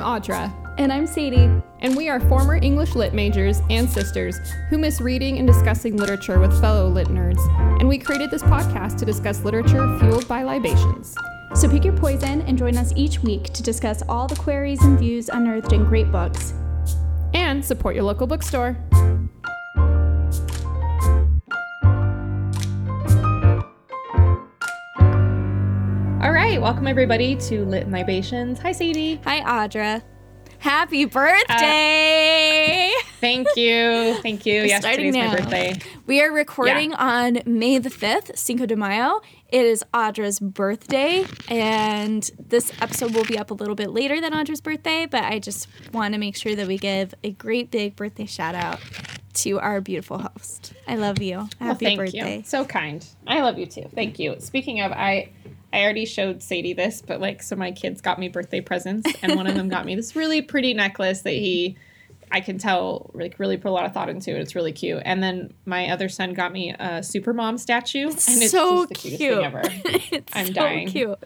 I'm Audra, And I'm Sadie. and we are former English lit majors and sisters who miss reading and discussing literature with fellow lit nerds. And we created this podcast to discuss literature fueled by libations. So pick your poison and join us each week to discuss all the queries and views unearthed in great books. And support your local bookstore. Right, welcome everybody to Lit Libations. Hi, Sadie. Hi, Audra. Happy birthday! Uh, thank you. Thank you. yes, starting today's my birthday. we are recording on May the 5th, Cinco de Mayo. It is Audra's birthday, and this episode will be up a little bit later than Audra's birthday, but I just want to make sure that we give a great big birthday shout out to our beautiful host. I love you. Happy Well, thank birthday. you. So kind. I love you too. Thank you. Speaking of, I I already showed Sadie this, but like, so my kids got me birthday presents, and one of them got me this really pretty necklace that he, I can tell, like really put a lot of thought into it. It's really cute. And then my other son got me a super mom statue, and it's so just the cutest cute. thing ever. it's I'm so dying. cute.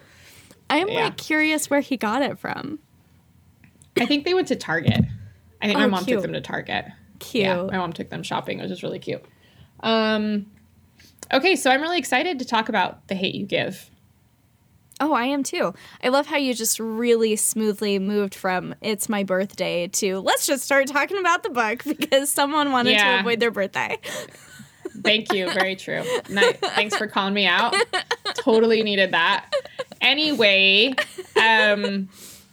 I'm Yeah. like curious where he got it from. I think they went to Target. I think my Oh, mom cute. took them to Target. Cute. Yeah, my mom took them shopping. It was just really cute. Um, okay, so I'm really excited to talk about the hate you give. Oh, I am too. I love how you just really smoothly moved from it's my birthday to let's just start talking about the book because someone wanted Yeah. to avoid their birthday. Thank you. Very true. Thanks for calling me out. Totally needed that. Anyway, um,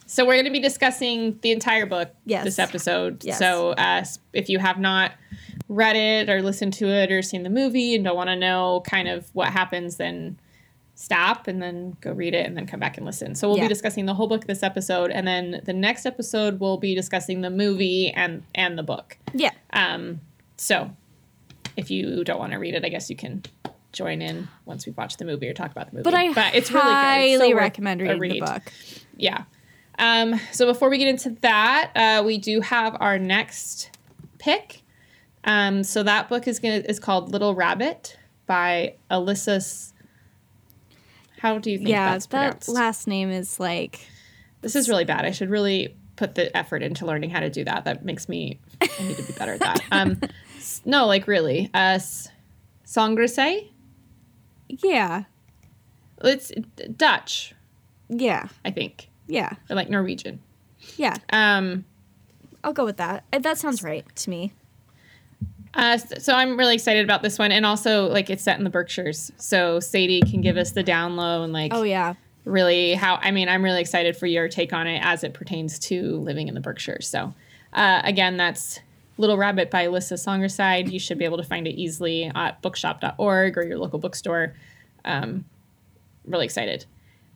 so we're going to be discussing the entire book Yes. this episode. Yes. So uh, if you have not read it or listened to it or seen the movie and don't want to know kind of what happens, then stop and then go read it and then come back and listen. So we'll Yeah. be discussing the whole book this episode, and then the next episode we'll be discussing the movie and and the book. Yeah. Um, so if you don't want to read it, I guess you can join in once we've watched the movie or talk about the movie. But I but it's really good. highly so recommend reading read. the book. Yeah. Um, so before we get into that, uh, we do have our next pick. Um, so that book is gonna is called Little Rabbit by Alyssa. How do you think yeah, that's that pronounced? last name is like this is really bad. I should really put the effort into learning how to do that. That makes me. I need to be better at that. Um, no, like really. Uh, Sangrese. yeah. It's Dutch, Yeah. I think, Yeah. or like Norwegian. Yeah. Um, I'll go with that. Uh, That sounds right to me. Uh, so I'm really excited about this one, and also like it's set in the Berkshires, so Sadie can give us the down low and like Oh yeah. really how. I mean, I'm really excited for your take on it as it pertains to living in the Berkshires. So, uh, again, that's Little Rabbit by Alyssa Songerside. You should be able to find it easily at bookshop.org or your local bookstore. Um, really excited.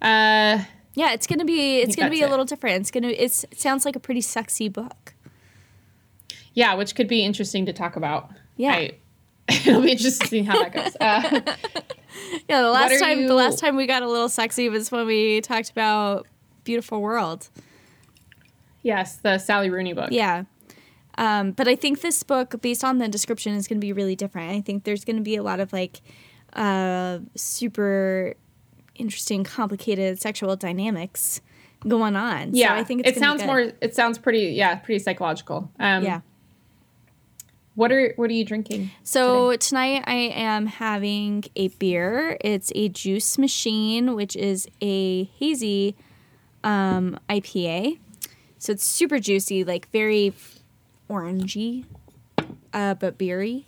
Uh, Yeah, it's gonna be it's gonna be a it. little different. It's gonna it's, it sounds like a pretty sexy book. Yeah, which could be interesting to talk about. Yeah. I, it'll be interesting to see how that goes. Uh, Yeah, the last time you- the last time we got a little sexy was when we talked about Beautiful World. yes, the Sally Rooney book. Yeah. Um, but I think this book, based on the description, is going to be really different. I think there's going to be a lot of like uh, super interesting, complicated sexual dynamics going on. Yeah, so I think it's it sounds more. It sounds pretty. Yeah, pretty psychological. Um, Yeah. What are What are you drinking? So tonight I am having a beer. It's a juice machine, which is a hazy um, IPA. So it's super juicy, like very orangey, uh, but beery.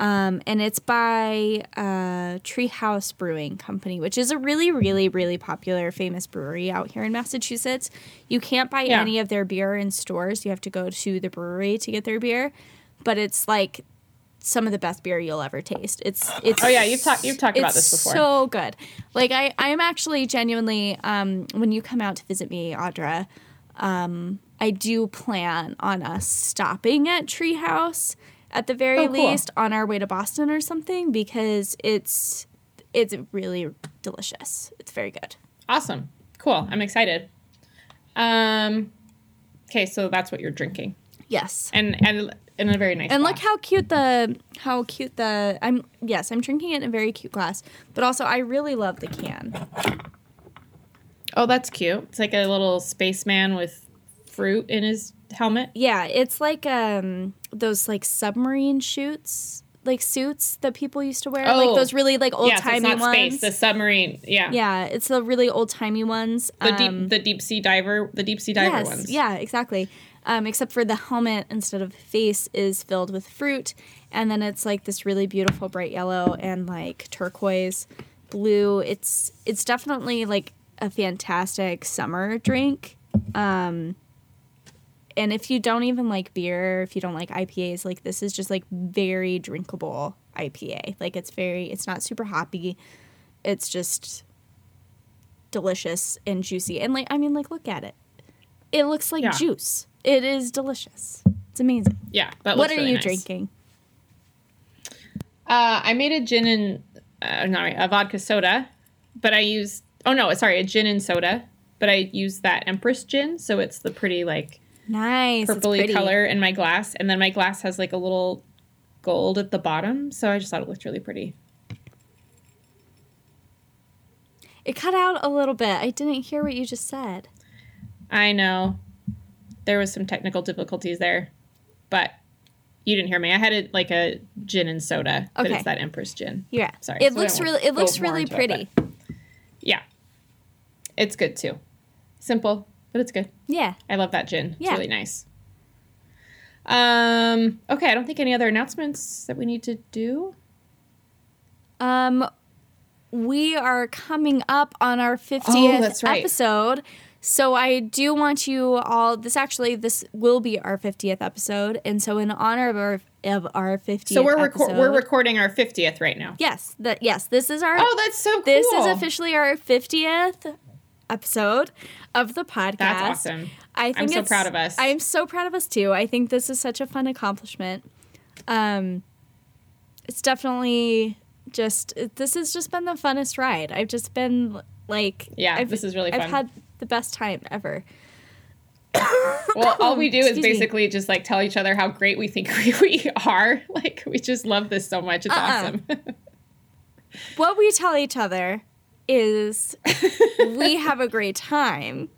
Um, and it's by uh, Treehouse Brewing Company, which is a really, really, really popular, famous brewery out here in Massachusetts. You can't buy Yeah. any of their beer in stores. You have to go to the brewery to get their beer. But it's like some of the best beer you'll ever taste. It's it's Oh, yeah, you've talked- you've talked about this before. So good. Like I I am actually genuinely um when you come out to visit me, Audra, um I do plan on us stopping at Treehouse at the very Oh, cool. least on our way to Boston or something because it's it's really delicious. It's very good. Awesome. Cool. I'm excited. Um. Okay, so that's what you're drinking, Yes. and and in a very nice. And look how cute the how cute the I'm yes, I'm drinking it in a very cute glass. But also I really love the can. Oh, that's cute. It's like a little spaceman with fruit in his helmet. Yeah, it's like um those like submarine shoots, like suits that people used to wear, like Oh. those really like old timey not ones. space. The submarine. Yeah. yeah, it's the really old timey ones. The um, deep the deep sea diver the deep sea diver yes, ones. Yeah, exactly. Um, except for the helmet instead of face is filled with fruit, and then it's like this really beautiful bright yellow and like turquoise blue. It's it's definitely like a fantastic summer drink. Um, and if you don't even like beer, if you don't like IPAs, like this is just like very drinkable IPA. Like it's very, it's not super hoppy. It's just delicious and juicy. And like, I mean, like, look at it. It looks like Yeah. juice. It is delicious. It's amazing. Yeah. That what are really you nice. drinking? Uh, I made a gin and uh, no, a vodka soda, but I used oh no, sorry, a gin and soda, but I used that Empress gin, so it's the pretty like Nice. purpley color in my glass, and then my glass has like a little gold at the bottom, so I just thought it looked really pretty. It cut out a little bit. I didn't hear what you just said. I know there was some technical difficulties there, but you didn't hear me. I had it like a gin and soda, but Okay. it's that Empress gin. Yeah. Sorry, It so looks really. It looks really into it, pretty. yeah, it's good too. Simple, but it's good. yeah. I love that gin. It's Yeah. really nice. Um. Okay. I don't think any other announcements that we need to do. Um, we are coming up on our 50th Oh, that's right. episode. So I do want you all this actually this will be our 50th episode and so in honor of our of our 50th So we're reco- we're recording our fiftieth right now. Yes, that yes, this is our Oh, that's so cool. this is officially our 50th episode of the podcast. That's awesome. I think I'm so proud of us. I am so proud of us too. I think this is such a fun accomplishment. Um, it's definitely just this has just been the funnest ride. I've just been like, Yeah, I've, this is really I've fun. had the best time ever. Well, all we do is Excuse me. basically just like tell each other how great we think we, we are. Like we just love this so much. It's Uh-uh. awesome. What we tell each other is we have a great time,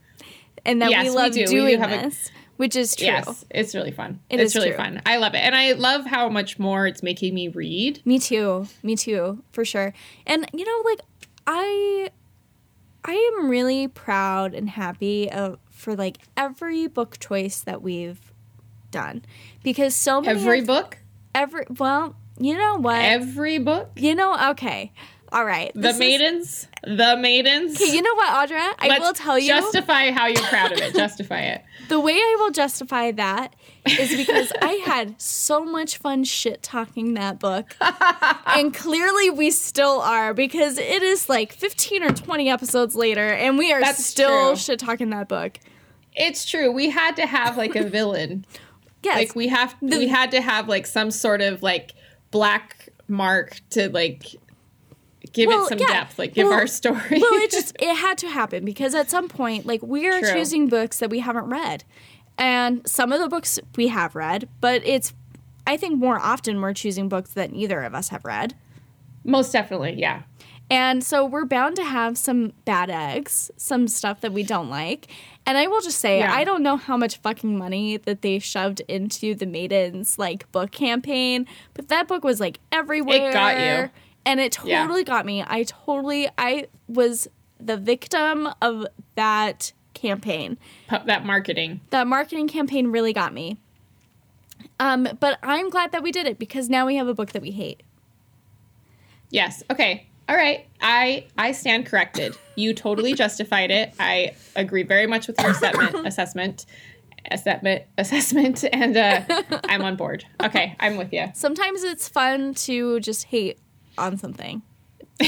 and that Yes, we we love. We do doing have a- this, which is true. yes, it's really fun. It it's really true. fun. I love it, and I love how much more it's making me read. Me too. Me too, for sure. And you know, like I I am really proud and happy of for like every book choice that we've done. Because so many Every of- book, every well, you know what? every book. you know, okay. All right. The this is- maidens, the maidens. Okay, you know what, Audra? I Let's will tell you Justify how you're proud of it. Justify it. the way I will justify that is because I had so much fun shit talking that book. and clearly we still are because it is like 15 or 20 episodes later and we are That's still shit talking that book. It's true. We had to have like a villain. Yes. like we have The- we had to have like some sort of like black mark to like give Well, it some yeah. depth, like give Well- our story. well, it just it had to happen because at some point like we are True. choosing books that we haven't read. And some of the books we have read, but it's I think more often we're choosing books that neither of us have read. Most definitely, yeah. And so we're bound to have some bad eggs, some stuff that we don't like. And I will just say, Yeah. I don't know how much fucking money that they shoved into the Maidens like book campaign, but that book was like everywhere. It got you. And it Yeah. totally got me. I totally I was the victim of that campaign. That marketing. That marketing campaign really got me. Um, but I'm glad that we did it because now we have a book that we hate. Yes. Okay. All right. I I stand corrected. You totally justified it. I agree very much with your assessment assessment assessment assessment and uh, I'm on board. Okay, I'm with you. Sometimes it's fun to just hate on something.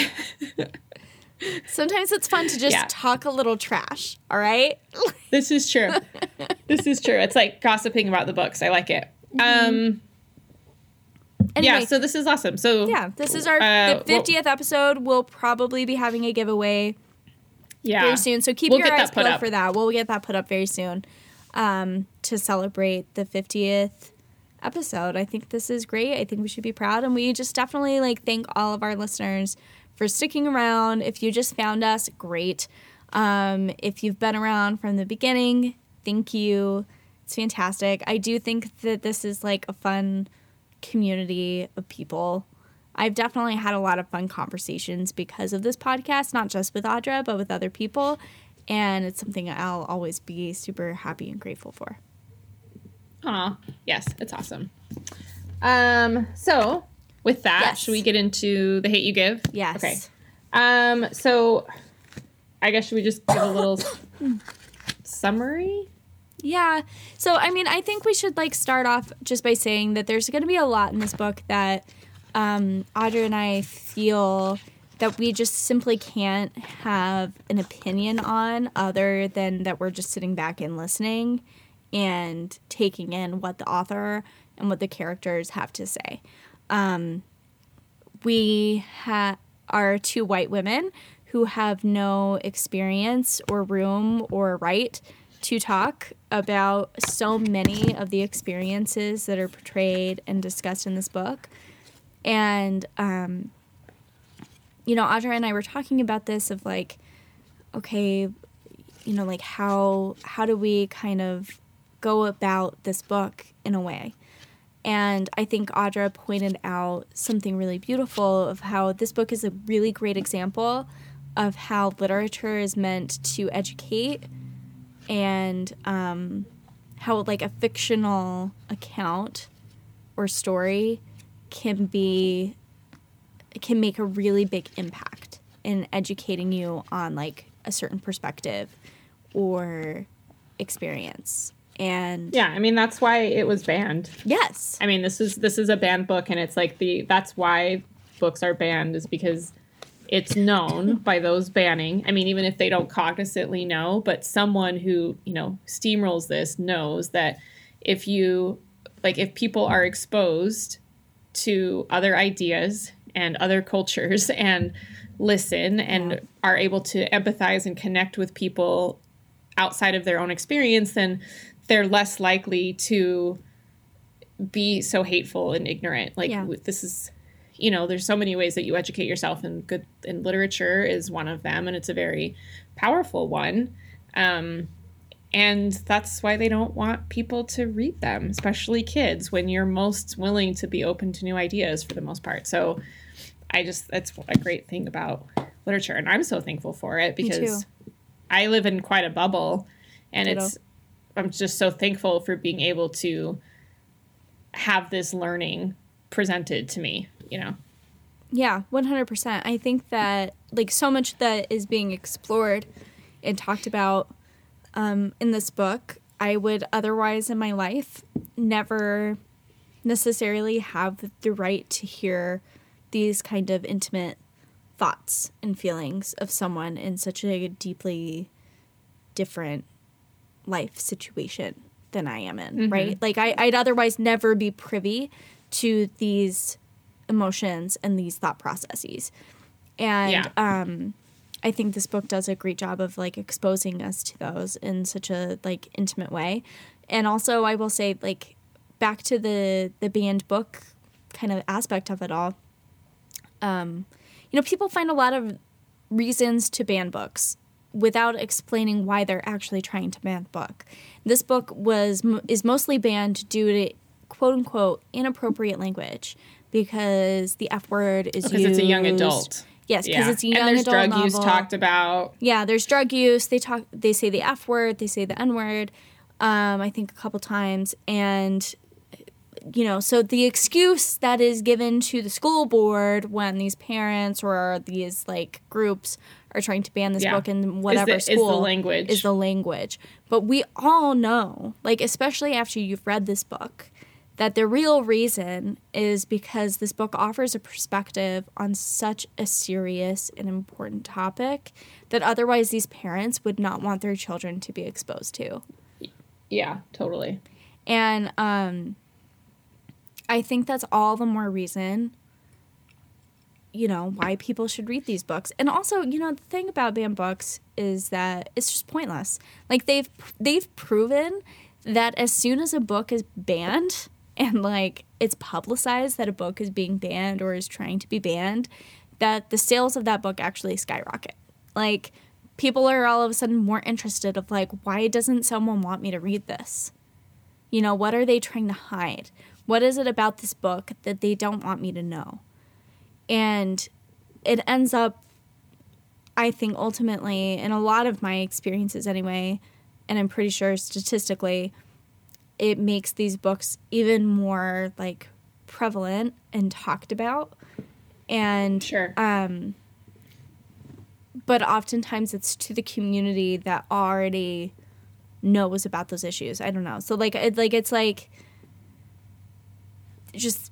Sometimes it's fun to just Yeah. talk a little trash, all right? This is true. this is true. It's like gossiping about the books. I like it. Um Anyway, yeah, so this is awesome. So yeah, this is our Uh, the 50th episode. We'll probably be having a giveaway yeah. very soon. So keep We'll your eyes peeled for that. We'll get that put up very soon um, to celebrate the 50th episode. I think this is great. I think we should be proud. And we just definitely like thank all of our listeners for sticking around. If you just found us, great. Um, if you've been around from the beginning, thank you. It's fantastic. I do think that this is like a fun community of people. I've definitely had a lot of fun conversations because of this podcast, not just with Audra, but with other people. And it's something I'll always be super happy and grateful for. Aw, yes, it's awesome. Um, so with that, Yes. should we get into the hate you give? Yes. Okay. Um, so I guess should we just give a little summary? Yeah. So, I mean, I think we should like start off just by saying that there's going to be a lot in this book that um, Audra and I feel that we just simply can't have an opinion on other than that we're just sitting back and listening and taking in what the author and what the characters have to say. Um, we ha- are two white women who have no experience or room or right to talk about so many of the experiences that are portrayed and discussed in this book. And, um, you know, Audra and I were talking about this of like, okay, you know, like how how do we kind of go about this book in a way? And I think Audra pointed out something really beautiful of how this book is a really great example of how literature is meant to educate and um, how, like, a fictional account or story can be, can make a really big impact in educating you on, like, a certain perspective or experience. And Yeah, I mean that's why it was banned. yes. I mean this is this is a banned book and it's like the that's why books are banned is because it's known by those banning. I mean even if they don't cognizantly know, but someone who, you know, steamrolls this knows that if you like if people are exposed to other ideas and other cultures and listen and Yeah. are able to empathize and connect with people outside of their own experience then they're less likely to be so hateful and ignorant like Yeah. this is you know there's so many ways that you educate yourself and good and literature is one of them and it's a very powerful one um, and that's why they don't want people to read them especially kids when you're most willing to be open to new ideas for the most part so i just that's a great thing about literature and i'm so thankful for it because i live in quite a bubble and Ditto. it's i'm just so thankful for being able to have this learning presented to me you know Yeah, 100%. I think that like so much that is being explored and talked about um, in this book, I would otherwise in my life never necessarily have the right to hear these kind of intimate thoughts and feelings of someone in such a deeply different life situation than I am in, right? Like I, I'd otherwise never be privy to these emotions and these thought processes. And Yeah. um I think this book does a great job of like exposing us to those in such a like intimate way. And also I will say like back to the the banned book kind of aspect of it all. Um you know, people find a lot of reasons to ban books without explaining why they're actually trying to ban the book. This book was is mostly banned due to quote unquote inappropriate language because the F word is used. because used. it's a young adult Yes, because yeah it's a young adult. and there's adult drug use talked about Yeah, there's drug use. They talk. They say the F word. They say the N word. Um, I think a couple times, and you know, so the excuse that is given to the school board when these parents or these like groups are trying to ban this Yeah. book in Is whatever school is the language. is the language. But we all know, like especially after you've read this book, that the real reason is because this book offers a perspective on such a serious and important topic that otherwise these parents would not want their children to be exposed to. yeah totally And um, I think that's all the more reason, you know, why people should read these books. And also, you know, the thing about banned books is that it's just pointless. Like they've they've proven that as soon as a book is banned and like it's publicized that a book is being banned or is trying to be banned, that the sales of that book actually skyrocket. Like people are all of a sudden more interested of like why doesn't someone want me to read this you know what are they trying to hide what is it about this book that they don't want me to know and it ends up i think ultimately in a lot of my experiences anyway and i'm pretty sure statistically it makes these books even more like prevalent and talked about. And Sure. um but oftentimes it's to the community that already knows about those issues. I don't know. So like it, like it's like just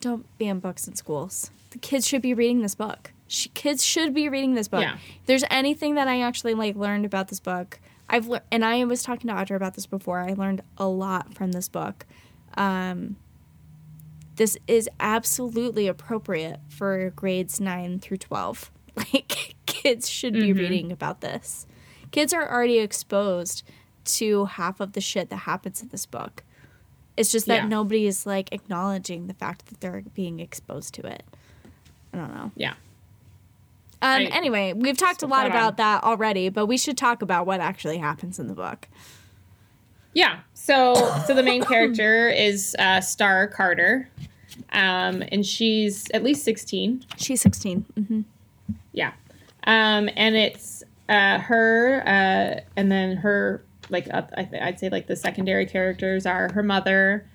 don't ban books in schools the kids should be reading this book. Sh- kids should be reading this book. Yeah. if there's anything that i actually like learned about this book i've lear- and i was talking to audra about this before i learned a lot from this book. Um, this is absolutely appropriate for grades 9 through 12 like kids should be reading about this. Kids are already exposed to half of the shit that happens in this book. It's just that Yeah. nobody is like acknowledging the fact that they're being exposed to it i don't know Yeah. um, I- anyway we've talked a lot about on. that already but we should talk about what actually happens in the book Yeah. So so the main character is uh, Star Carter, um, and she's at least sixteen. she's 16 hmm Yeah. Um, and it's uh, her, uh, and then her like uh, I th- I'd say like the secondary characters are her mother,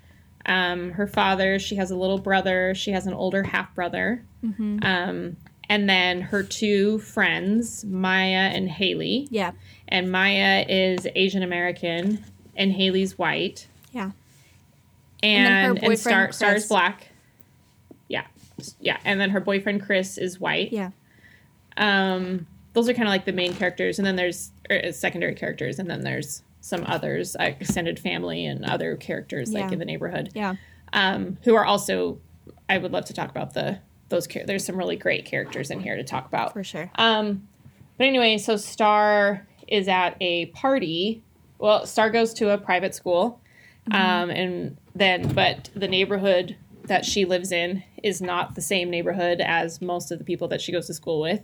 um, her father. She has a little brother. She has an older half brother. Um, and then her two friends, Maya and Haley. yeah And Maya is Asian American, and Haley's white. yeah and and, boyfriend, Star Star's Chris. black. Yeah, yeah, and then her boyfriend Chris is white. yeah Um, those are kind of like the main characters, and then there's er, secondary characters, and then there's some others, uh, extended family, and other characters like Yeah. in the neighborhood, yeah um, who are also. I would love to talk about the those. char- There's some really great characters in here to talk about. for sure Um, but anyway, so Star is at a party. Well, Star goes to a private school, um, and then but the neighborhood that she lives in is not the same neighborhood as most of the people that she goes to school with,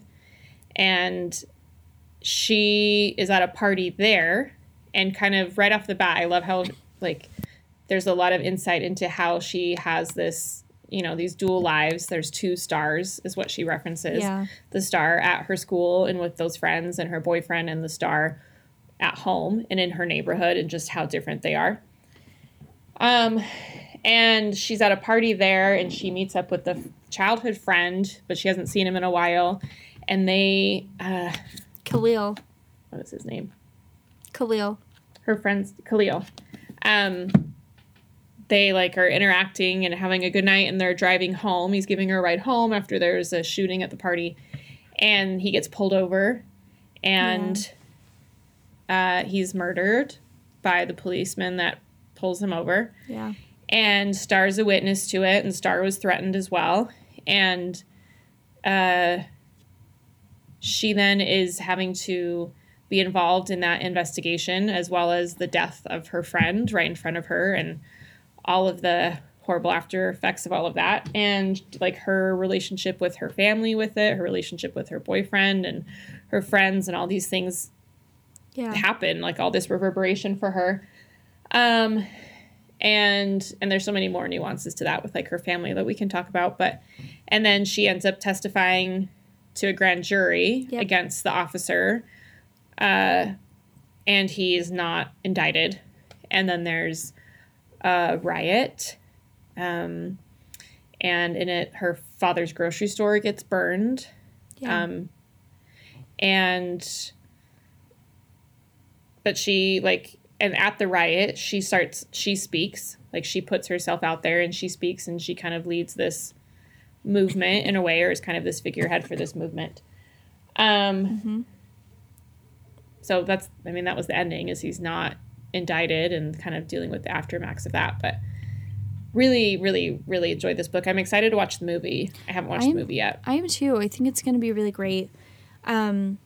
and she is at a party there, and kind of right off the bat, I love how like there's a lot of insight into how she has this you know these dual lives there's two stars is what she references. Yeah. the star at her school and with those friends and her boyfriend and the star at home and in her neighborhood and just how different they are. Um and she's at a party there and she meets up with the childhood friend but she hasn't seen him in a while. And they uh khalil. what is his name? Khalil. Her friends Khalil. Um, they like are interacting and having a good night, and they're driving home. He's giving her a ride home after there's a shooting at the party, and he gets pulled over, and uh, he's murdered by the policeman that pulls him over yeah and Star's a witness to it, and Star was threatened as well. And uh, she then is having to be involved in that investigation, as well as the death of her friend right in front of her, and all of the horrible after effects of all of that, and like her relationship with her family with it, her relationship with her boyfriend, and her friends, and all these things yeah. happen like all this reverberation for her. Um and and there's so many more nuances to that with like her family that we can talk about but and then she ends up testifying to a grand jury Yep. against the officer uh and he is not indicted. And then there's a riot um and in it her father's grocery store gets burned. Yeah. Um, and but she like and at the riot she starts she speaks. Like she puts herself out there and she speaks and she kind of leads this movement in a way or is kind of this figurehead for this movement. Um so that's i mean that was the ending is he's not indicted and kind of dealing with the aftermaths of that but really really really enjoyed this book i'm excited to watch the movie i haven't watched I'm- the movie yet I am too. I think it's going to be really great. Um,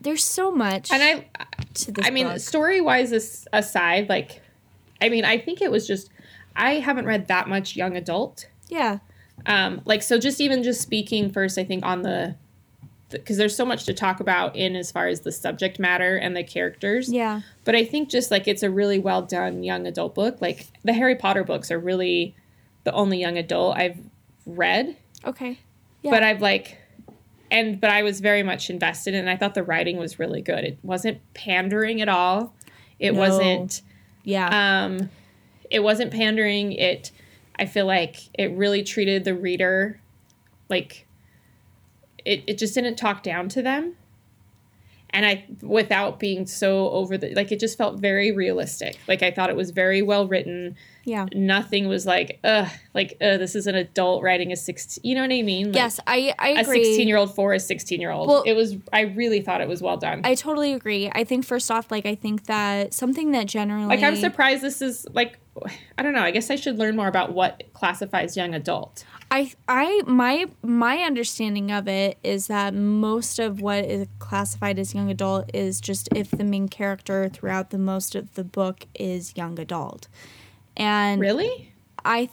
there's so much and i to this I mean, story wise aside, like, I mean, I think it was just, I haven't read that much young adult. yeah, Um, like, so just even just speaking first, I think on the, because there's so much to talk about in as far as the subject matter and the characters. Yeah. But I think just like it's a really well done young adult book. Like the Harry Potter books are really the only young adult I've read. Okay. Yeah. But I've like and but I was very much invested and I thought the writing was really good. It wasn't pandering at all. It No. wasn't yeah. um it wasn't pandering. It I feel like it really treated the reader like it, it just didn't talk down to them. And I without being so over the like it just felt very realistic. Like I thought it was very well written. yeah. Nothing was like, ugh, like uh, this is an adult writing a sixteen you know what I mean? Like, Yes, I I agree. a 16 year old for a 16 year old. Well- it was, I really thought it was well done. I totally agree. I think first off, like I think that something that generally like, I'm surprised this is like, I don't know. I guess I should learn more about what classifies young adult. I I my my understanding of it is that most of what is classified as young adult is just if the main character throughout the most of the book is young adult. And Really? I th-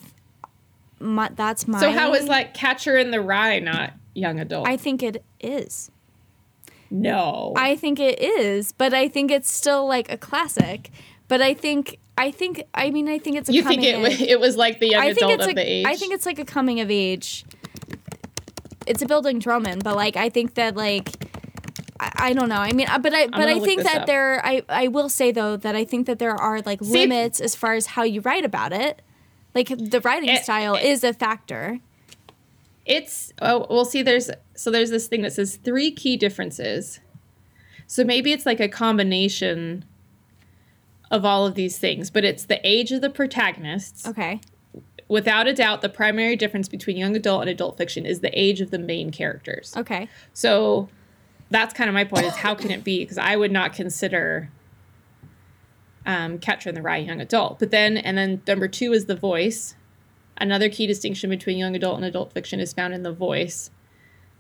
my, that's my So, how is like Catcher in the Rye not young adult? I think it is. no. I think it is, but I think it's still like a classic. But I think I think I mean I think it's a you think it, it was like the young I think adult it's of like the age? I think it's like a coming of age. It's a bildungsroman, but like I think that like I, I don't know. I mean, uh, but I but I think that up. there I I will say though that I think that there are like See- limits as far as how you write about it. Like the writing It- style it- is a factor. It's oh well see there's so there's this thing that says three key differences. So maybe it's like a combination of all of these things, but it's the age of the protagonists. Okay. Without a doubt, the primary difference between young adult and adult fiction is the age of the main characters. Okay. So that's kind of my point is how can it be? Because I would not consider um, Catcher in the Rye young adult. But then, and then number two is the voice. Another key distinction between young adult and adult fiction is found in the voice.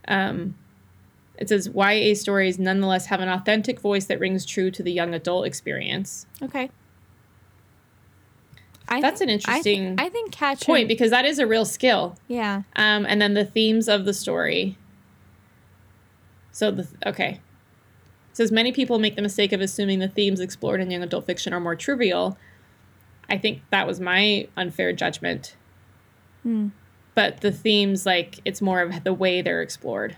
Um, it says YA stories nonetheless have an authentic voice that rings true to the young adult experience. Okay. I That's an I thi- interesting I think Catcher. Point because that is a real skill. Yeah. Um, and then the themes of the story. So the okay. It says many people make the mistake of assuming the themes explored in young adult fiction are more trivial. I think that was my unfair judgment. Hmm. But the themes, like it's more of the way they're explored.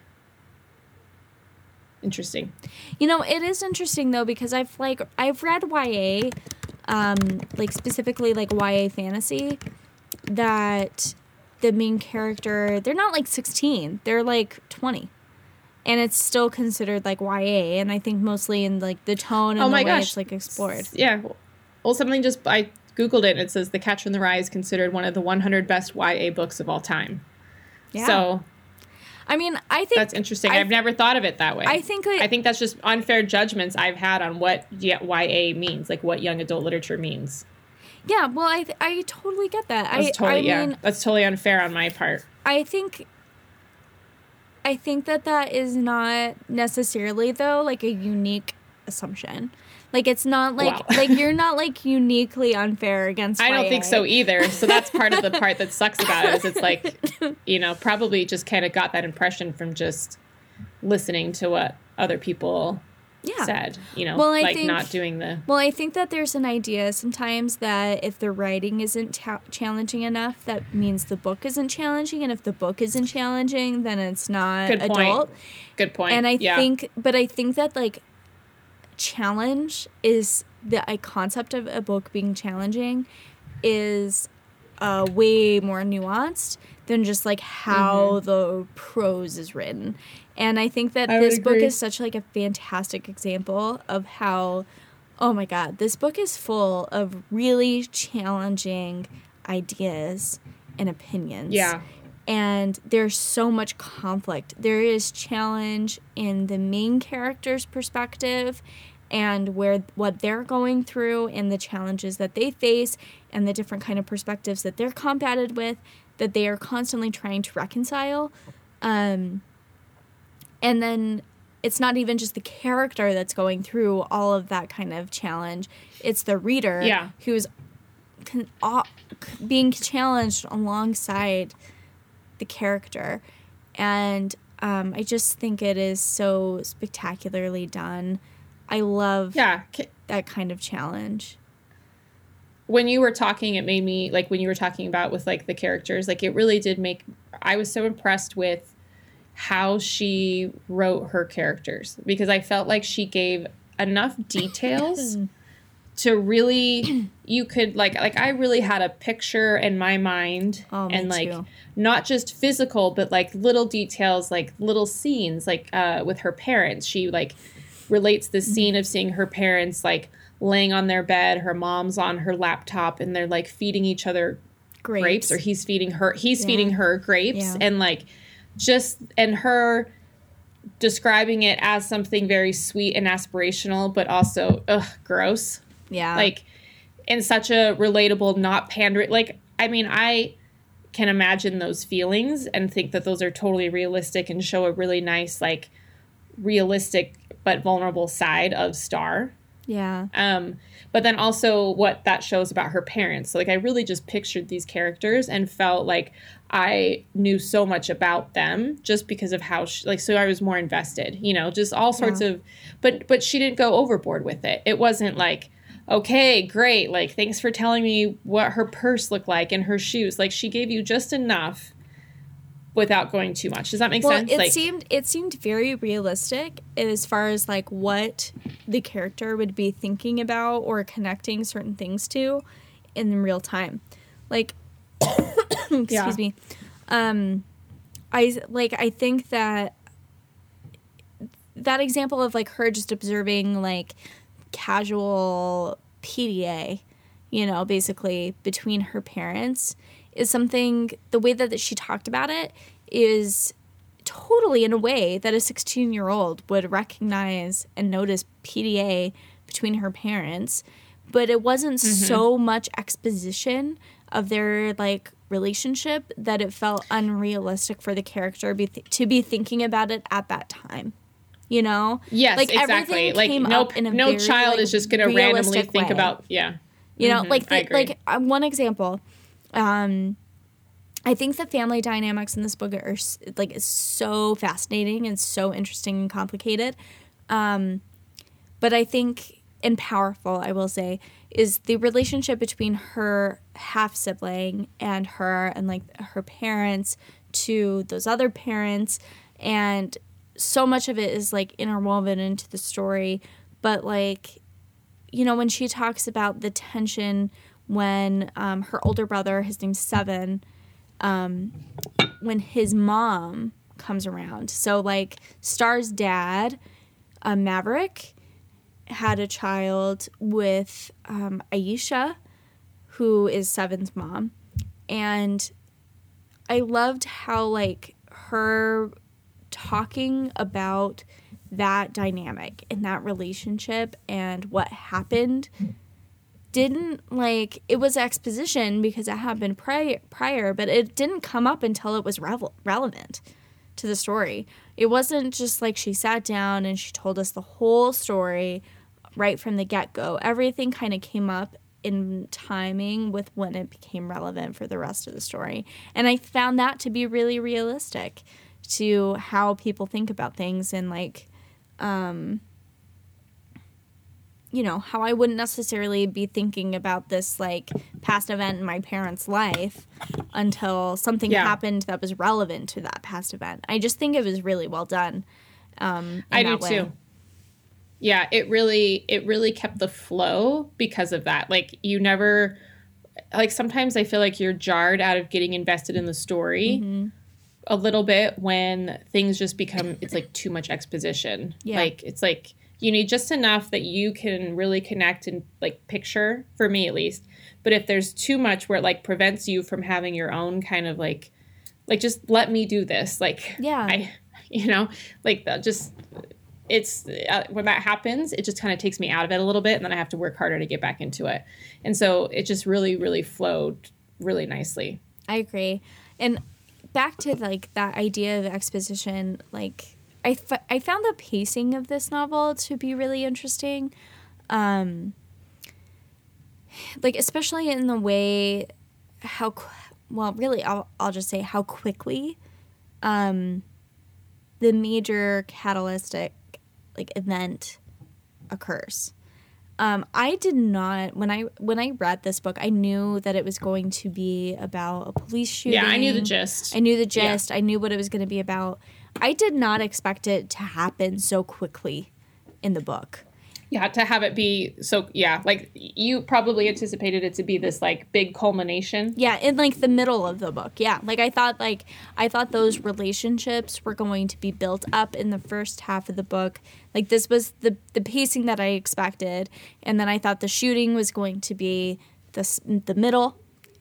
Interesting. You know, it is interesting though because I've like I've read YA, um, like specifically like YA fantasy, that the main character they're not like sixteen, they're like twenty, and it's still considered like YA, and I think mostly in like the tone and Oh the my way gosh. it's like explored. Yeah. Well, something just I googled it. and It says The Catcher in the Rye is considered one of the 100 best YA books of all time. Yeah. So I mean, I think That's interesting. I- I've never thought of it that way. I think it- I think that's just unfair judgments I've had on what YA means, like what young adult literature means. yeah. Well, I th- I totally get that. That's I totally I yeah. mean, That's totally unfair on my part. I think I think that that is not necessarily though like a unique assumption. Like it's not like Wow. like you're not like uniquely unfair against I don't think so either. So that's part of the part that sucks about it is it's like, you know, probably just kind of got that impression from just listening to what other people Yeah. said. You know, Well, I like think- not doing the Well, I think that there's an idea sometimes that if the writing isn't ta- challenging enough, that means the book isn't challenging, and if the book isn't challenging, then it's not Good point. adult. good point. And I yeah. think, but I think that like challenge is the concept of a book being challenging is uh, way more nuanced than just like how the prose is written. And I think that Mm-hmm. I this book is such like a fantastic example of how oh my god, this book is full of really challenging ideas and opinions yeah. And there's so much conflict. There is challenge in the main character's perspective and where what they're going through and the challenges that they face and the different kind of perspectives that they're combated with that they are constantly trying to reconcile. Um, and then it's not even just the character that's going through all of that kind of challenge. It's the reader Yeah. who's con- uh, being challenged alongside the character and Um, I just think it is so spectacularly done. I love Yeah. That kind of challenge. when you were talking it made me like when you were talking about with like the characters like it really did make i was so impressed with how she wrote her characters because i felt like she gave enough details to really you could like like i really had a picture in my mind Oh, and like too. not just physical but like little details like little scenes like uh with her parents she like relates the scene of seeing her parents like laying on their bed her mom's on her laptop and they're like feeding each other Grapes. grapes, or he's feeding her he's Yeah. feeding her grapes Yeah. and like just and her describing it as something very sweet and aspirational but also ugh gross yeah. like in such a relatable not pandering like i mean i can imagine those feelings and think that those are totally realistic and show a really nice like realistic but vulnerable side of star yeah. um, but then also what that shows about her parents. So, like, I really just pictured these characters and felt like I knew so much about them just because of how, she, like, so I was more invested. You know, just all sorts Yeah. of. But but she didn't go overboard with it. It wasn't like. Okay, great. Like, thanks for telling me what her purse looked like and her shoes. Like, she gave you just enough without going too much. Does that make Well, sense? it like, seemed it seemed very realistic as far as like what the character would be thinking about or connecting certain things to in real time. Like excuse Yeah. me. Um I like I think that that example of like her just observing like casual PDA, you know, basically between her parents is something the way that, that she talked about it is totally in a way that a 16 year old would recognize and notice PDA between her parents, but it wasn't mm-hmm. so much exposition of their like relationship that it felt unrealistic for the character be to be thinking about it at that time. You know? yes, like, exactly. Like, came no, up in a no child like, is just going to randomly realistic think about, yeah. You know, Mhm, like the, like uh, one example. Um, I think the family dynamics in this book are like is so fascinating and so interesting and complicated. Um, but I think and powerful, I will say, is the relationship between her half sibling and her and like her parents to those other parents and so much of it is like interwoven into the story but like you know, when she talks about the tension when um, her older brother, his name's Seven, um, when his mom comes around. So, like, Star's dad, uh, Maverick, had a child with um, Iesha, who is Seven's mom. And I loved how, like, her talking about that dynamic and that relationship and what happened didn't like it was exposition because it happened prior prior but it didn't come up until it was revel- relevant to the story. It wasn't just like she sat down and she told us the whole story right from the get-go. Everything kind of came up in timing with when it became relevant for the rest of the story. And i found that to be really realistic to how people think about things and like um you know how i wouldn't necessarily be thinking about this like past event in my parents life until something Yeah. happened that was relevant to that past event i just think it was really well done um I do way. too. Yeah, it really it really kept the flow because of that. Like you never like sometimes I feel like you're jarred out of getting invested in the story Mm-hmm. A little bit when things just become it's like too much exposition. Yeah. Like it's like you need just enough that you can really connect and like picture for me at least. But if there's too much where it like prevents you from having your own kind of like like just let me do this. Like Yeah. I you know, like that just it's uh, when that happens it just kind of takes me out of it a little bit and then i have to work harder to get back into it and so it just really really flowed really nicely I agree. And back to like that idea of exposition, like I, f- I found the pacing of this novel to be really interesting. Um, like especially in the way how qu- well really I'll, I'll just say how quickly um the major catalytic like event occurs. Um, I did not when I when I read this book, I knew that it was going to be about a police shooting. Yeah, I knew the gist. I knew the gist. I knew what it was going to be about. I did not expect it to happen so quickly in the book. Yeah, to have it be so yeah, like you probably anticipated it to be this like big culmination. Yeah, in like the middle of the book. Yeah. Like I thought like I thought those relationships were going to be built up in the first half of the book. Like this was the the pacing that I expected, and then I thought the shooting was going to be the the middle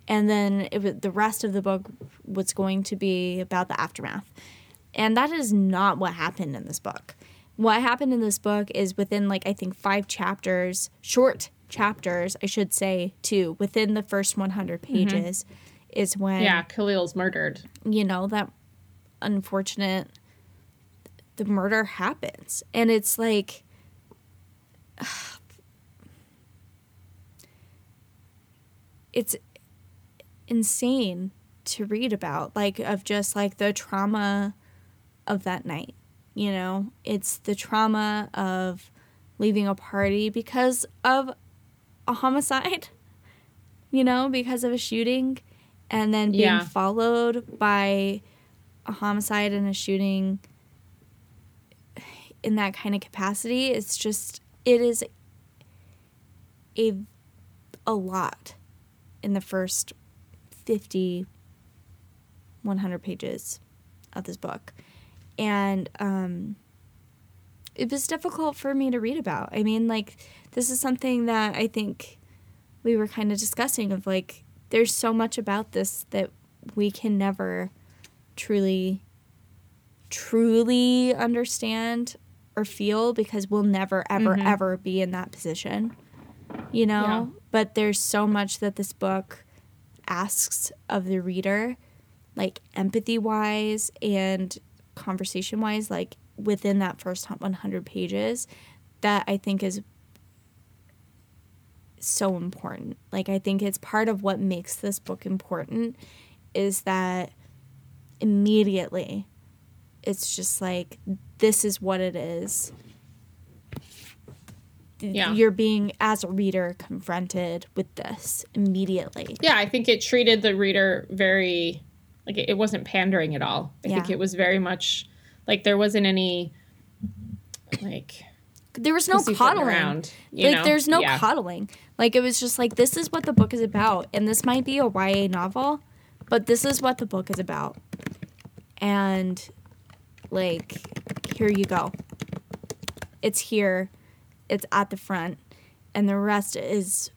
and then it was, the rest of the book was going to be about the aftermath. And that is not what happened in this book what happened in this book is within like I think five chapters, short chapters, I should say, too, within the first 100 mm-hmm. pages, mm-hmm. is when yeah, Khalil's murdered. You know that unfortunate the murder happens, and it's like. it's insane to read about like of just like the trauma of that night you know, it's the trauma of leaving a party because of a homicide, you know, because of a shooting, and then being yeah. followed by a homicide and a shooting in that kind of capacity. It's just, it is a, a lot in the first 50, 100 pages of this book and um, it was difficult for me to read about. I mean, like this is something that I think we were kind of discussing of like there's so much about this that we can never truly truly understand or feel because we'll never ever mm-hmm. ever be in that position you know yeah. but there's so much that this book asks of the reader like empathy wise and conversation wise, like within that first 100 pages, that I think is so important. Like, I think it's part of what makes this book important is that immediately it's just like, this is what it is. Yeah. You're being, as a reader, confronted with this immediately. Yeah, I think it treated the reader very like it, wasn't pandering at all. I yeah. think it was very much like there wasn't any like there was no coddling. Around, like know? there's no yeah. coddling. Like it was just like this is what the book is about, and this might be a YA novel, but this is what the book is about. And like here you go. It's here. It's at the front, and the rest is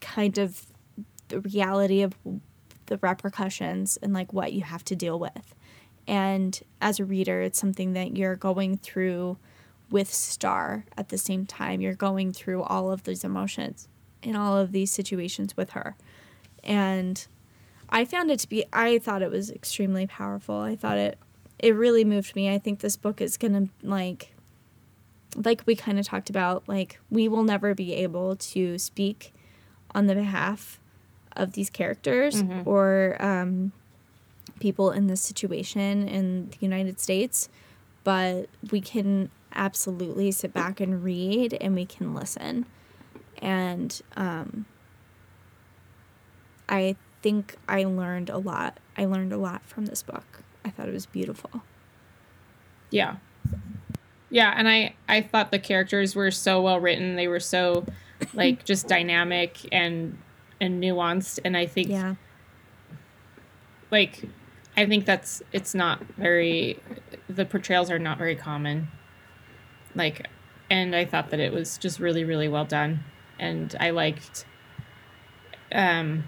kind of the reality of the repercussions and like what you have to deal with. And as a reader, it's something that you're going through with Starr at the same time. You're going through all of these emotions in all of these situations with her. And I found it to be I thought it was extremely powerful. I thought it it really moved me. I think this book is going to like like we kind of talked about, like we will never be able to speak on the behalf of these characters mm-hmm. or um, people in this situation in the United States, but we can absolutely sit back and read and we can listen. And um, I think I learned a lot. I learned a lot from this book. I thought it was beautiful. Yeah. Yeah, and I I thought the characters were so well written. They were so like just dynamic and and nuanced and i think yeah. like i think that's it's not very the portrayals are not very common. Like and i thought that it was just really really well done and i liked um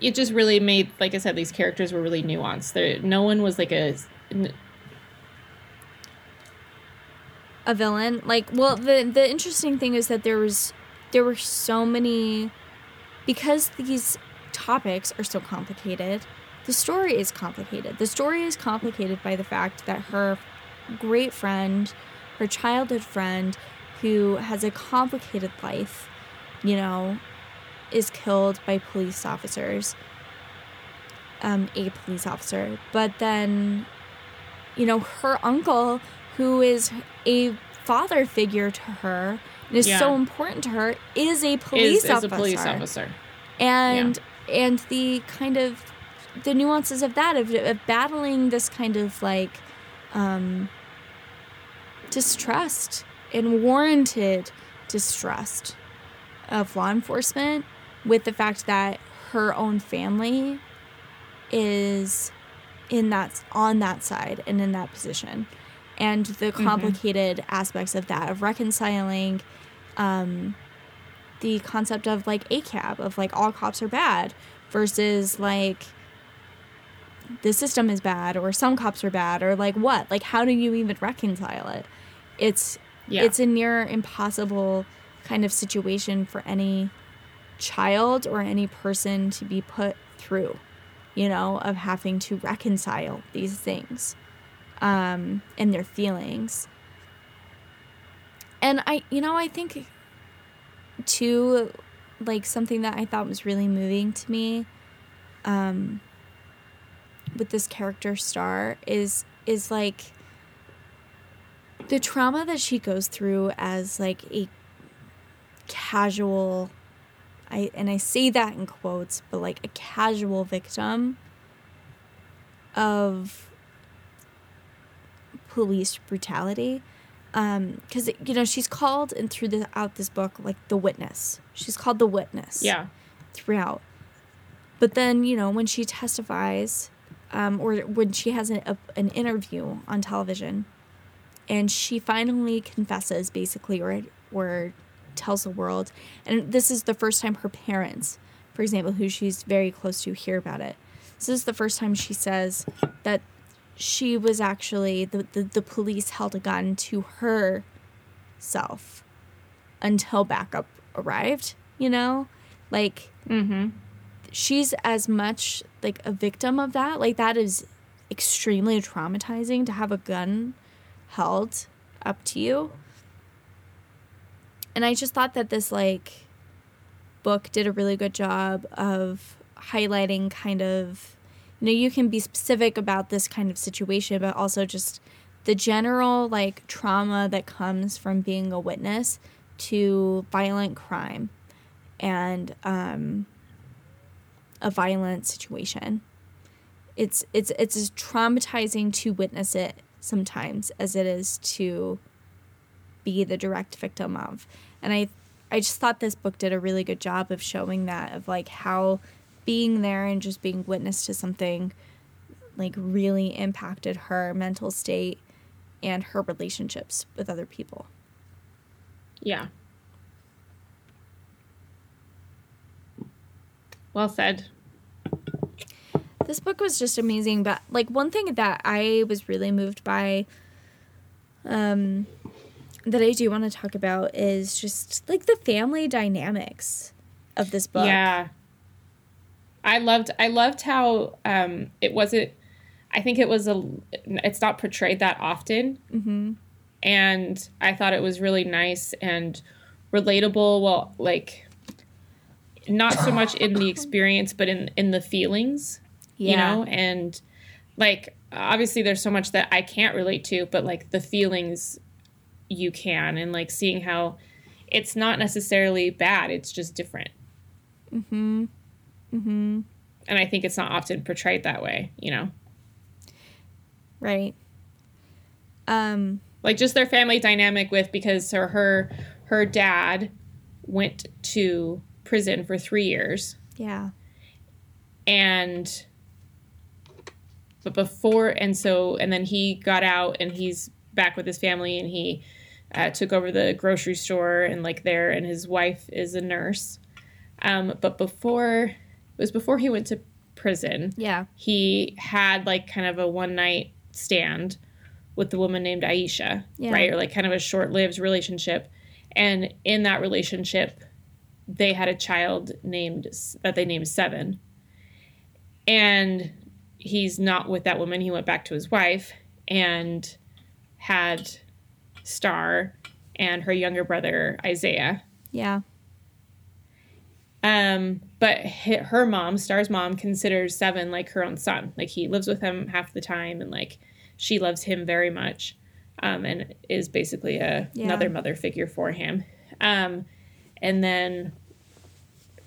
it just really made like i said these characters were really nuanced. There no one was like a a villain? Like well the the interesting thing is that there was there were so many because these topics are so complicated, the story is complicated. The story is complicated by the fact that her great friend, her childhood friend, who has a complicated life, you know, is killed by police officers. Um, a police officer. But then you know, her uncle, who is a father figure to her and is Yeah. so important to her, is a police is, is officer. a police officer. and and the kind of the nuances of that of, of battling this kind of like um, distrust and warranted distrust of law enforcement with the fact that her own family is in that on that side and in that position and the complicated aspects of that of reconciling um, the concept of like ACAB of like all cops are bad versus like the system is bad or some cops are bad or like what? Like how do you even reconcile it? It's Yeah. it's a near impossible kind of situation for any child or any person to be put through you know of having to reconcile these things um and their feelings. And i you know i think too like something that i thought was really moving to me um with this character starr is is like the trauma that she goes through as like a casual I and I say that in quotes, but like a casual victim of police brutality. Um, because you know she's called and through the, out this book like the witness. She's called the witness yeah. throughout. But then, you know, when she testifies, um, or when she has an, a, an interview on television, and she finally confesses, basically, or or tells the world, and this is the first time her parents, for example, who she's very close to, hear about it. This is the first time she says that she was actually the, the, the police held a gun to her self until backup arrived, you know? Like Mm-hmm. she's as much like a victim of that. Like that is extremely traumatizing to have a gun held up to you. And I just thought that this like book did a really good job of highlighting kind of you know you can be specific about this kind of situation but also just the general like trauma that comes from being a witness to violent crime and um a violent situation. It's it's it's as traumatizing to witness it sometimes as it is to be the direct victim of. And I I just thought this book did a really good job of showing that of like how being there and just being witness to something like really impacted her mental state and her relationships with other people. Yeah. Well said. this book was just amazing but like one thing that i was really moved by um that i do want to talk about is just like the family dynamics of this book Yeah. I loved I loved how um it wasn't I think it was a it's not portrayed that often. mm-hmm. And I thought it was really nice and relatable. Well, like not so much in the experience, but in in the feelings. yeah You know? And like obviously there's so much that I can't relate to, but like the feelings you can and like seeing how it's not necessarily bad, it's just different. mm-hmm mm-hmm. And I think it's not often portrayed that way, you know. right. Um Like just their family dynamic with because her her her dad went to prison for 3 years. Yeah. And but before and so and then he got out and he's back with his family and he uh, took over the grocery store and like there and his wife is a nurse. Um, but before was before he went to prison yeah he had like kind of a one night stand with the woman named Iesha, Yeah. right? Or like kind of a short lived relationship. And in that relationship, they had a child named that they named Seven. And he's not with that woman. He went back to his wife and had Starr and her younger brother Isaiah. yeah Um, but her mom, Starr's mom, considers Seven like her own son. Like he lives with him half the time and like she loves him very much um, and is basically a, Yeah. another mother figure for him. Um, and then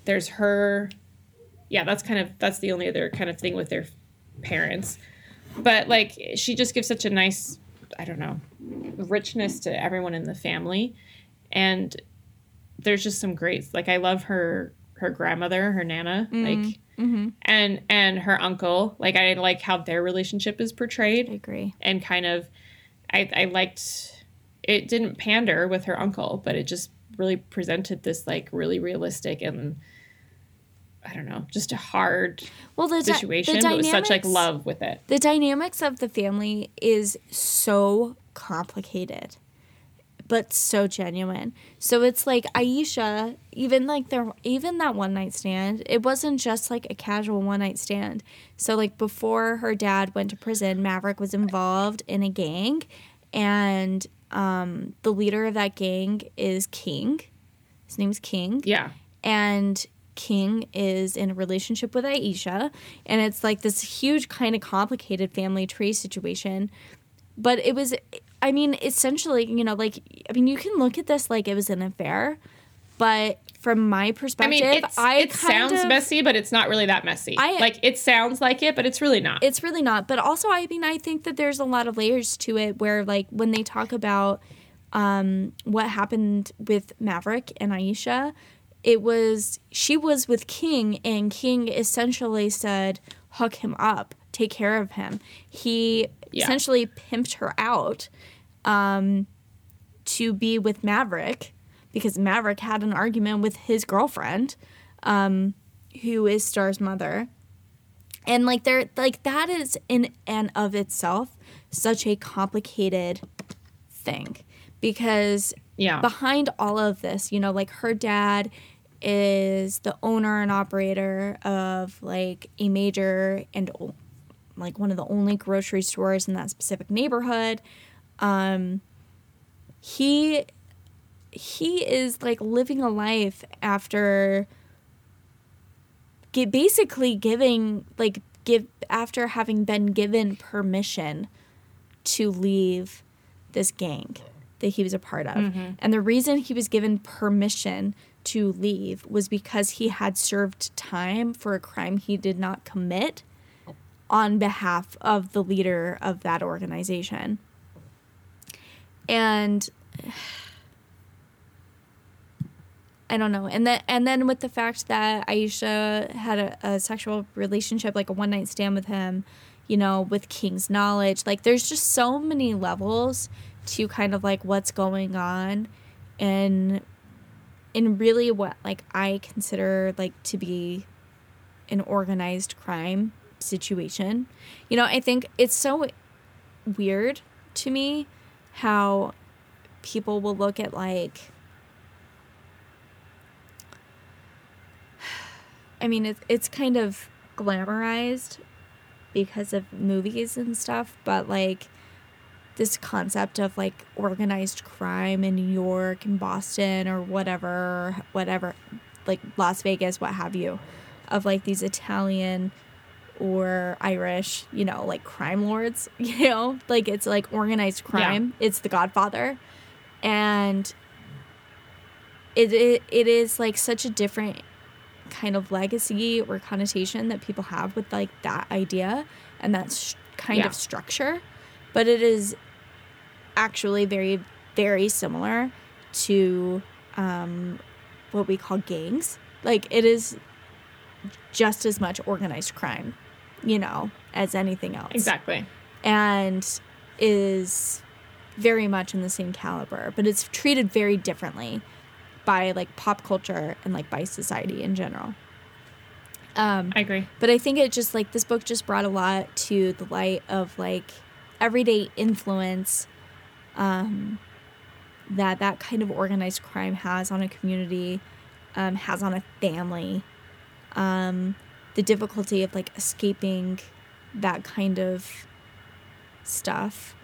there's her. Yeah, that's kind of that's the only other kind of thing with their parents. But like she just gives such a nice, I don't know, richness to everyone in the family, and there's just some great like I love her her grandmother, her nana, mm-hmm. like. Mm-hmm. And and her uncle, like I like how their relationship is portrayed I agree. and kind of I, I liked it didn't pander with her uncle but it just really presented this like really realistic and i don't know just a hard Well, the di- situation the but with such like love with it The dynamics of the family is so complicated, but so genuine. So it's like Iesha, even like their even that one night stand, it wasn't just like a casual one night stand. So like before her dad went to prison, Maverick was involved in a gang, and um, the leader of that gang is King. His name's King yeah and King is in a relationship with Iesha, and it's like this huge, kind of complicated family tree situation. But it was, I mean, essentially, you know, like, I mean, you can look at this like it was an affair, but from my perspective, i mean I it sounds of- messy but it's not really that messy. I- like it sounds like it but it's really not. It's really not but also i mean i think that there's a lot of layers to it where like when they talk about um, what happened with maverick and iesha it was she was with king and king essentially said hook him up take care of him. He Yeah. essentially pimped her out um, to be with maverick because maverick had an argument with his girlfriend um, who is starr's mother. And like there like that is in and of itself such a complicated thing because yeah. behind all of this you know like her dad is the owner and operator of like a major and like one of the only grocery stores in that specific neighborhood um he he is like living a life after get basically giving like give after having been given permission to leave this gang that he was a part of. And the reason he was given permission to leave was because he had served time for a crime he did not commit on behalf of the leader of that organization. And I don't know. And then and then with the fact that Iesha had a, a sexual relationship, like a one night stand with him, you know, with King's knowledge, like there's just so many levels to kind of like what's going on and in really what like I consider like to be an organized crime situation. You know, I think it's so weird to me how people will look at like I mean, it's it's kind of glamorized because of movies and stuff, but like this concept of like organized crime in New York and Boston or whatever, whatever, like Las Vegas, what have you, of like these Italian or Irish, you know, like crime lords, you know, like it's like organized crime. It's The Godfather, and it, it it is like such a different kind of legacy or connotation that people have with like that idea and that sh- kind Yeah. of structure. But it is actually very very similar to um, what we call gangs. Like it is just as much organized crime you know as anything else. Exactly. And is very much in the same caliber, but it's treated very differently by like pop culture and like by society in general. Um, i agree. but I think it just like this book just brought a lot to the light of like everyday influence um, that that kind of organized crime has on a community, um, has on a family, um, the difficulty of like escaping that kind of stuff,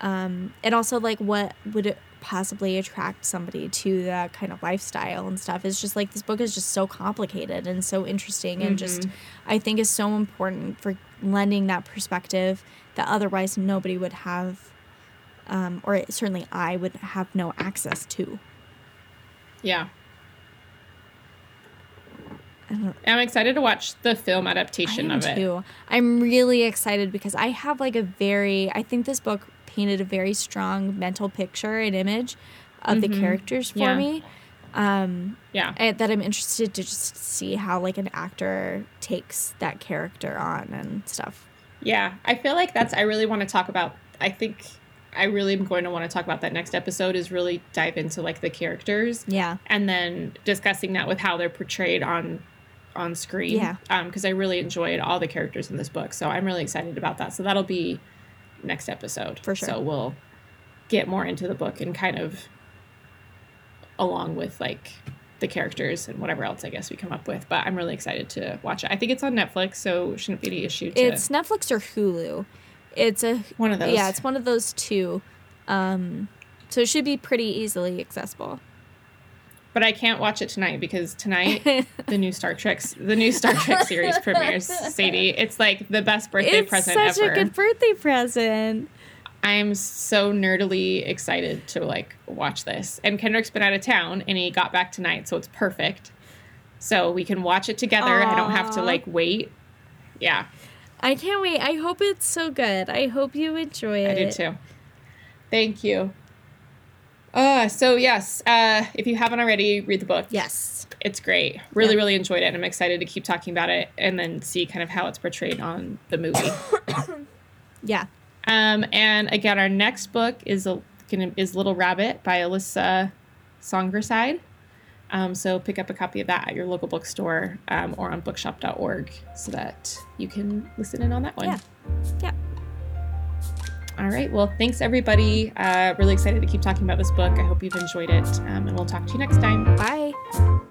um, and also like what would it possibly attract somebody to that kind of lifestyle and stuff. It's just like this book is just so complicated and so interesting and just I think is so important for lending that perspective that otherwise nobody would have um, or certainly I would have no access to. Yeah. I'm excited to watch the film adaptation of it. too. I'm really excited because I have like a very I think this book painted a very strong mental picture and image of the characters for Yeah. me. Um Yeah. I, that I'm interested to just see how like an actor takes that character on and stuff. Yeah. I feel like that's, I really want to talk about, I think I really am going to want to talk about that next episode is really dive into like the characters. Yeah. And then discussing that with how they're portrayed on on screen. Yeah. Because I really enjoyed all the characters in this book. So I'm really excited about that. So that'll be next episode. For sure. So we'll get more into the book and kind of along with like the characters and whatever else I guess we come up with. But I'm really excited to watch it. I think it's on Netflix, so shouldn't be any issue to It's Netflix or Hulu. It's a one of those. yeah, it's one of those two. Um so it should be pretty easily accessible. But I can't watch it tonight because tonight the new Star Trek the new Star Trek series premieres. Sadie, it's like the best birthday it's present such ever. Such a good birthday present. I'm so nerdily excited to like watch this. And Kendrick's been out of town and he got back tonight, so it's perfect. So we can watch it together. I don't have to like wait. Yeah, I can't wait. I hope it's so good. I hope you enjoy it. I do too. Thank you. Uh, so yes, uh, if you haven't already, read the book. Yes. It's great. Really, Yeah. really enjoyed it. And I'm excited to keep talking about it and then see kind of how it's portrayed on the movie. Yeah. Um, and again, our next book is a, is Little Rabbit by Alyssa Songsiri. Um, so pick up a copy of that at your local bookstore um, or on bookshop.org so that you can listen in on that one. Yeah. Yeah. All right. Well, thanks everybody. Uh, really excited to keep talking about this book. I hope you've enjoyed it, um, and we'll talk to you next time. Bye.